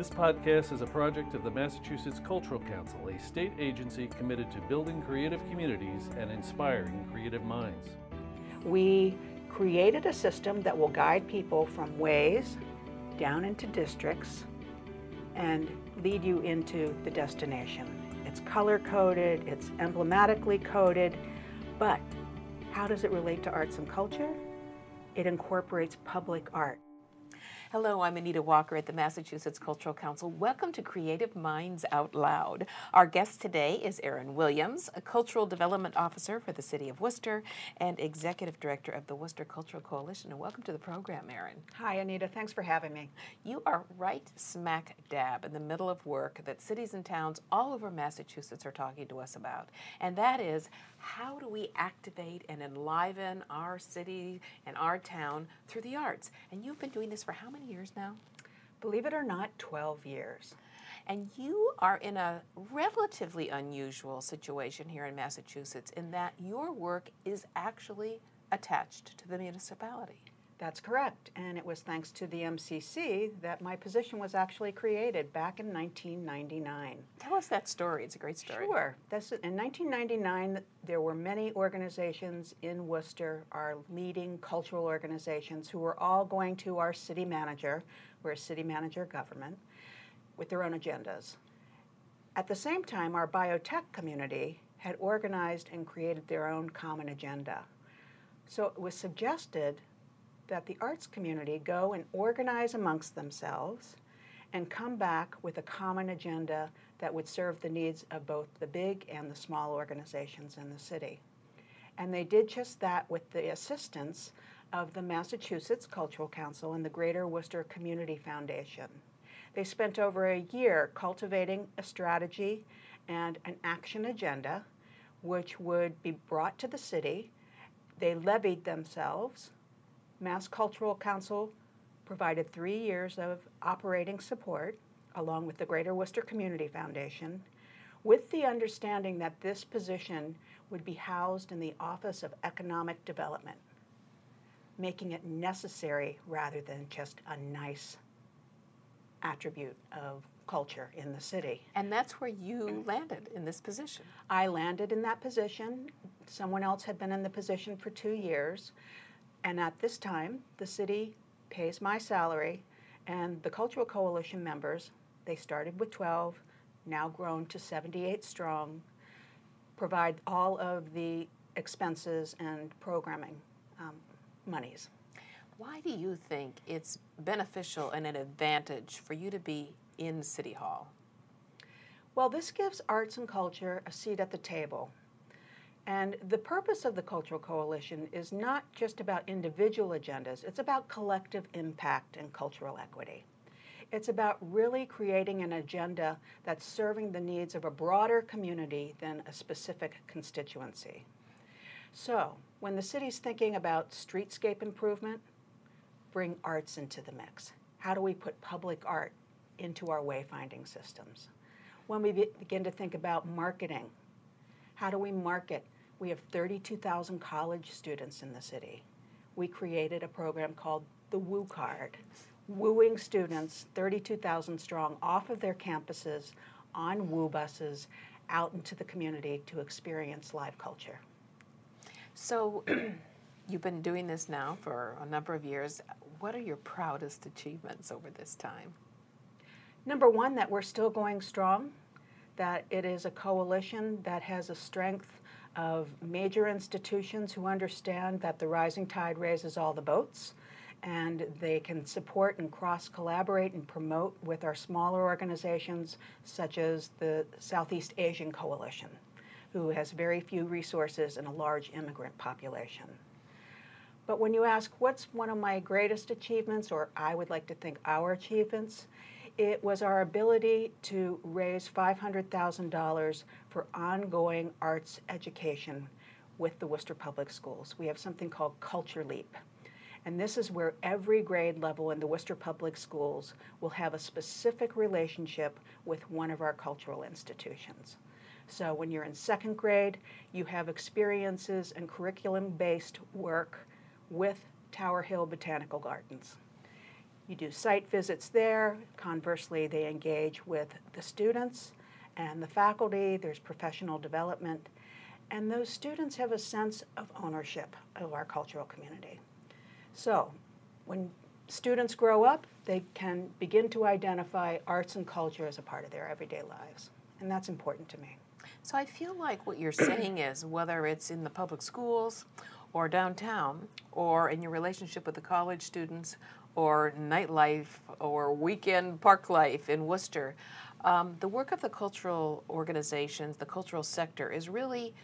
This podcast is a project of the Massachusetts Cultural Council, a state agency committed to building creative communities and inspiring creative minds. We created a system that will guide people from ways down into districts and lead you into the destination. It's color coded, it's emblematically coded, but how does it relate to arts and culture? It incorporates public art. Hello, I'm Anita Walker at the Massachusetts Cultural Council. Welcome to Creative Minds Out Loud. Our guest today is Erin Williams, a Cultural Development Officer for the City of Worcester and Executive Director of the Worcester Cultural Coalition. And welcome to the program, Erin. Hi, Anita. Thanks for having me. You are right smack dab in the middle of work that cities and towns all over Massachusetts are talking to us about, and that is how do we activate and enliven our city and our town through the arts? And you've been doing this for how many years now? Believe it or not, 12 years. And you are in a relatively unusual situation here in Massachusetts in that your work is actually attached to the municipality. That's correct. And it was thanks to the MCC that my position was actually created back in 1999. Tell us that story. It's a great story. Sure. That's, in 1999, there were many organizations in Worcester, our leading cultural organizations, who were all going to our city manager, we're a city manager government, with their own agendas. At the same time, our biotech community had organized and created their own common agenda. So it was suggested that the arts community go and organize amongst themselves and come back with a common agenda that would serve the needs of both the big and the small organizations in the city. And they did just that with the assistance of the Massachusetts Cultural Council and the Greater Worcester Community Foundation. They spent over a year cultivating a strategy and an action agenda which would be brought to the city. They levied themselves Mass Cultural Council provided three years of operating support along with the Greater Worcester Community Foundation with the understanding that this position would be housed in the Office of Economic Development, making it necessary rather than just a nice attribute of culture in the city. And that's where you landed in this position. I landed in that position. Someone else had been in the position for two years. And at this time, the city pays my salary, and the Cultural Coalition members, they started with 12, now grown to 78 strong, provide all of the expenses and programming um, monies. Why do you think it's beneficial and an advantage for you to be in City Hall? Well, this gives arts and culture a seat at the table. And the purpose of the Cultural Coalition is not just about individual agendas, it's about collective impact and cultural equity. It's about really creating an agenda that's serving the needs of a broader community than a specific constituency. So, when the city's thinking about streetscape improvement, bring arts into the mix. How do we put public art into our wayfinding systems? When we begin to think about marketing, how do we market we have 32,000 college students in the city. We created a program called the Woo Card, wooing students, 32,000 strong, off of their campuses on Woo buses out into the community to experience live culture. So, you've been doing this now for a number of years. What are your proudest achievements over this time? Number one, that we're still going strong, that it is a coalition that has a strength of major institutions who understand that the rising tide raises all the boats and they can support and cross collaborate and promote with our smaller organizations such as the Southeast Asian Coalition, who has very few resources and a large immigrant population. But when you ask what's one of my greatest achievements, or I would like to think our achievements, it was our ability to raise $500,000 for ongoing arts education with the Worcester Public Schools. We have something called Culture Leap. And this is where every grade level in the Worcester Public Schools will have a specific relationship with one of our cultural institutions. So when you're in second grade, you have experiences and curriculum based work with Tower Hill Botanical Gardens You do site visits there. Conversely, they engage with the students and the faculty. There's professional development. And those students have a sense of ownership of our cultural community. So, when students grow up, they can begin to identify arts and culture as a part of their everyday lives. And that's important to me. So I feel like what you're saying is whether it's in the public schools or downtown or in your relationship with the college students or nightlife or weekend park life in Worcester, um, the work of the cultural organizations, the cultural sector, is really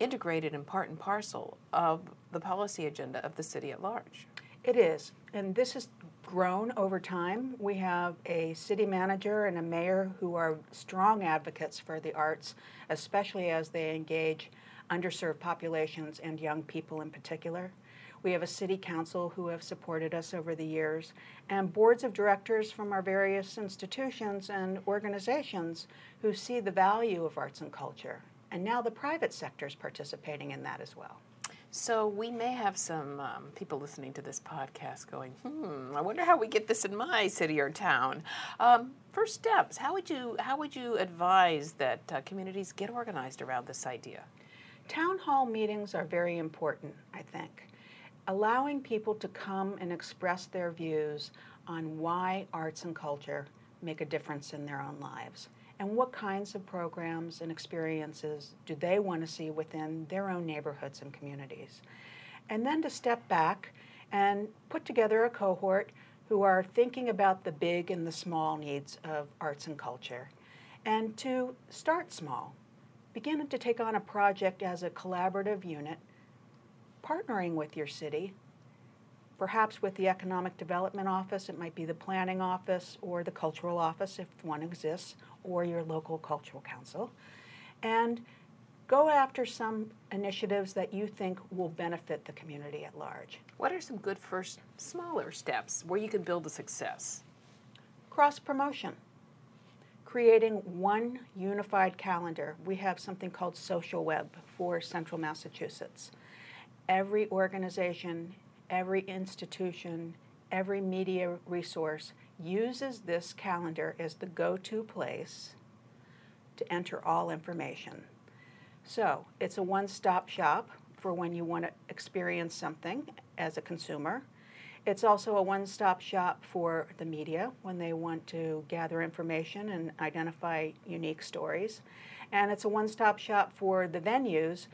integrated in part and parcel of the policy agenda of the city at large. It is, and this has grown over time. We have a city manager and a mayor who are strong advocates for the arts, especially as they engage underserved populations and young people in particular. We have a city council who have supported us over the years, and boards of directors from our various institutions and organizations who see the value of arts and culture. And now the private sector is participating in that as well. So we may have some um, people listening to this podcast going, "Hmm, I wonder how we get this in my city or town." Um, first steps: How would you how would you advise that uh, communities get organized around this idea? Town hall meetings are very important, I think. Allowing people to come and express their views on why arts and culture make a difference in their own lives and what kinds of programs and experiences do they want to see within their own neighborhoods and communities. And then to step back and put together a cohort who are thinking about the big and the small needs of arts and culture. And to start small, begin to take on a project as a collaborative unit, partnering with your city perhaps with the Economic Development Office, it might be the Planning Office or the Cultural Office if one exists, or your local cultural council, and go after some initiatives that you think will benefit the community at large. What are some good first smaller steps where you can build a success? Cross promotion. Creating one unified calendar. We have something called Social Web for Central Massachusetts. Every organization, every institution, every media resource uses this calendar as the go to place to enter all information. So it's a one stop shop for when you want to experience something as a consumer. It's also a one stop shop for the media when they want to gather information and identify unique stories. And it's a one stop shop for the venues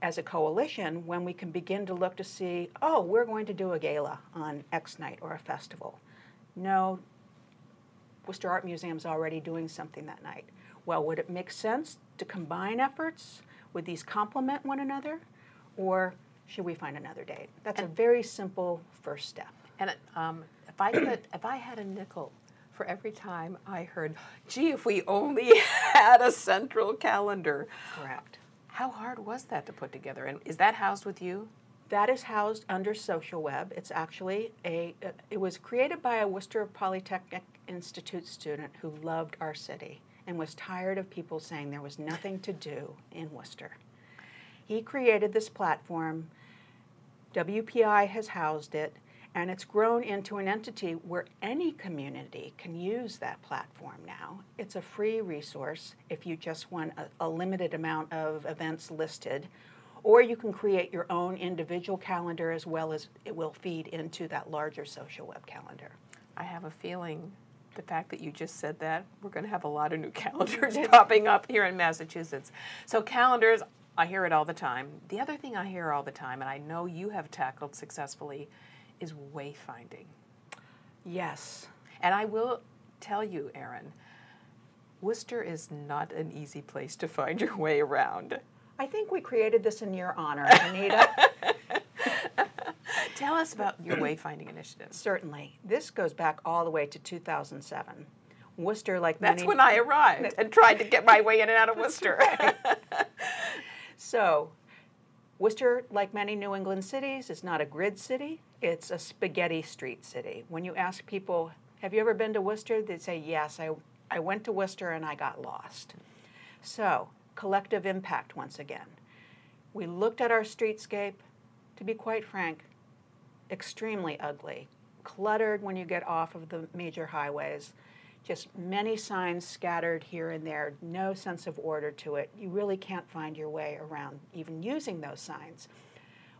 as a coalition when we can begin to look to see, oh, we're going to do a gala on X night or a festival. No, Worcester Art Museum's already doing something that night. Well, would it make sense to combine efforts? Would these complement one another? Or should we find another date? That's and, a very simple first step. And um, if I could, if I had a nickel for every time I heard, "Gee, if we only had a central calendar," correct. How hard was that to put together? And is that housed with you? That is housed under Social Web. It's actually a, uh, it was created by a Worcester Polytechnic Institute student who loved our city and was tired of people saying there was nothing to do in Worcester. He created this platform. WPI has housed it, and it's grown into an entity where any community can use that platform now. It's a free resource if you just want a, a limited amount of events listed or you can create your own individual calendar as well as it will feed into that larger social web calendar. I have a feeling the fact that you just said that, we're going to have a lot of new calendars popping up here in Massachusetts. So, calendars, I hear it all the time. The other thing I hear all the time, and I know you have tackled successfully, is wayfinding. Yes. And I will tell you, Erin, Worcester is not an easy place to find your way around. I think we created this in your honor, Anita. Tell us about your wayfinding initiative. Certainly. This goes back all the way to 2007. Worcester, like many. That's many. when I arrived and tried to get my way in and out of Worcester. so, Worcester, like many New England cities, is not a grid city, it's a spaghetti street city. When you ask people, have you ever been to Worcester? They say, yes, I, I went to Worcester and I got lost. So, collective impact once again. We looked at our streetscape, to be quite frank, extremely ugly. cluttered when you get off of the major highways. Just many signs scattered here and there, no sense of order to it. You really can't find your way around even using those signs.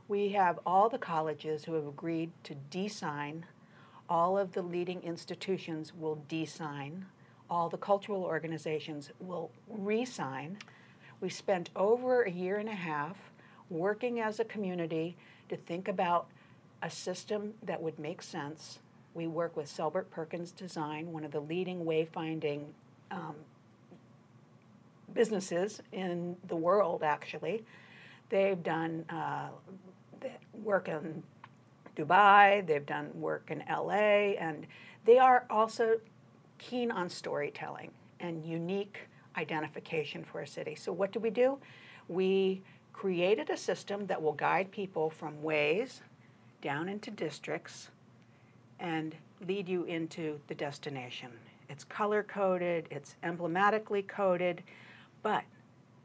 We have all the colleges who have agreed to de-sign. All of the leading institutions will de-sign. All the cultural organizations will re-sign. We spent over a year and a half working as a community to think about a system that would make sense. We work with Selbert Perkins Design, one of the leading wayfinding um, businesses in the world, actually. They've done uh, work in Dubai, they've done work in LA, and they are also keen on storytelling and unique identification for a city. So, what do we do? We created a system that will guide people from ways down into districts and lead you into the destination. It's color coded, it's emblematically coded, but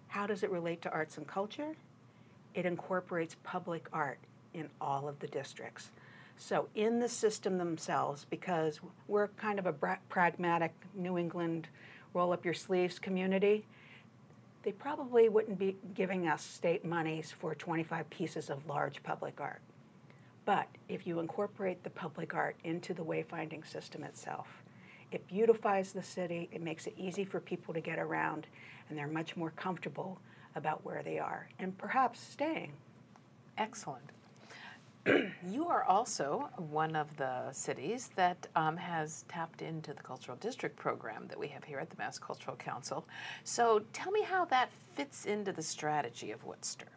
how does it relate to arts and culture? It incorporates public art in all of the districts. So, in the system themselves, because we're kind of a pragmatic New England roll up your sleeves community, they probably wouldn't be giving us state monies for 25 pieces of large public art. But if you incorporate the public art into the wayfinding system itself, it beautifies the city, it makes it easy for people to get around, and they're much more comfortable about where they are and perhaps staying. Excellent. you are also one of the cities that um, has tapped into the Cultural District program that we have here at the Mass Cultural Council. So tell me how that fits into the strategy of Worcester.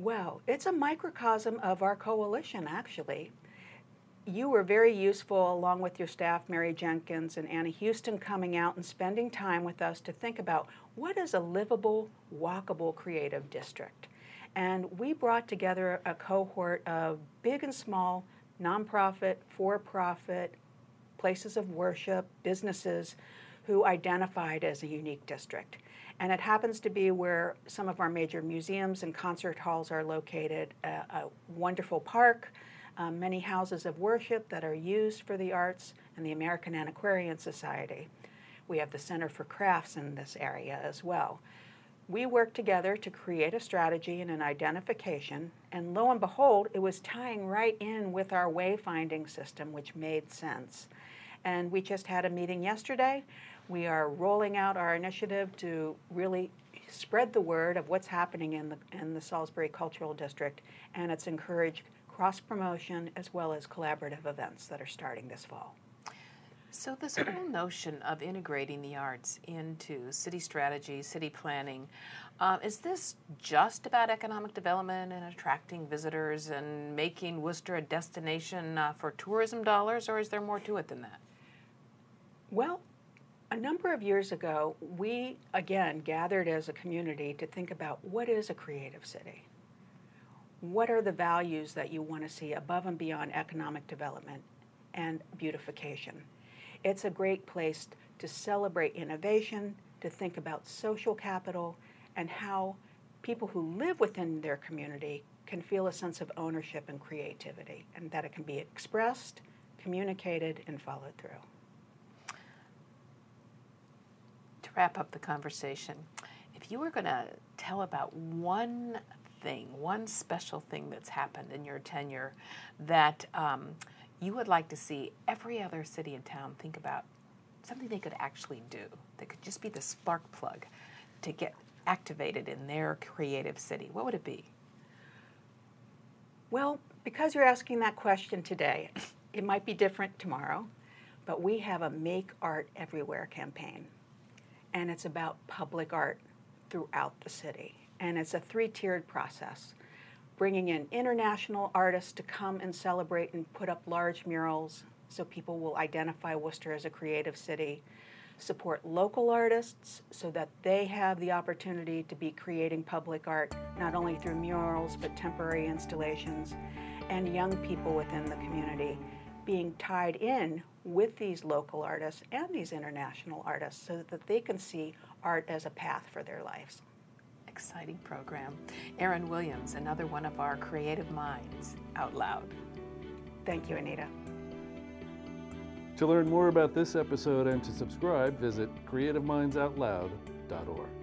Well, it's a microcosm of our coalition, actually. You were very useful, along with your staff, Mary Jenkins and Anna Houston, coming out and spending time with us to think about what is a livable, walkable creative district. And we brought together a cohort of big and small, nonprofit, for profit, places of worship, businesses who identified as a unique district. And it happens to be where some of our major museums and concert halls are located, a, a wonderful park, um, many houses of worship that are used for the arts, and the American Antiquarian Society. We have the Center for Crafts in this area as well we worked together to create a strategy and an identification, and lo and behold, it was tying right in with our wayfinding system, which made sense. And we just had a meeting yesterday. We are rolling out our initiative to really spread the word of what's happening in the, in the Salisbury Cultural District, and it's encouraged cross promotion as well as collaborative events that are starting this fall. So, this whole notion of integrating the arts into city strategy, city planning, uh, is this just about economic development and attracting visitors and making Worcester a destination uh, for tourism dollars, or is there more to it than that? Number of years ago, we again gathered as a community to think about what is a creative city? What are the values that you want to see above and beyond economic development and beautification? It's a great place to celebrate innovation, to think about social capital, and how people who live within their community can feel a sense of ownership and creativity, and that it can be expressed, communicated, and followed through. Wrap up the conversation, if you were going to tell about one thing, one special thing that's happened in your tenure that um, you would like to see every other city and town think about something they could actually do that could just be the spark plug to get activated in their creative city, what would it be? Well, because you're asking that question today, it might be different tomorrow, but we have a Make Art Everywhere campaign. And it's about public art throughout the city. And it's a three tiered process bringing in international artists to come and celebrate and put up large murals so people will identify Worcester as a creative city. Support local artists so that they have the opportunity to be creating public art, not only through murals but temporary installations, and young people within the community being tied in with these local artists and these international artists so that they can see art as a path for their lives exciting program. Erin Williams, another one of our creative minds out loud. Thank you, Anita. To learn more about this episode and to subscribe, visit creativemindsoutloud.org.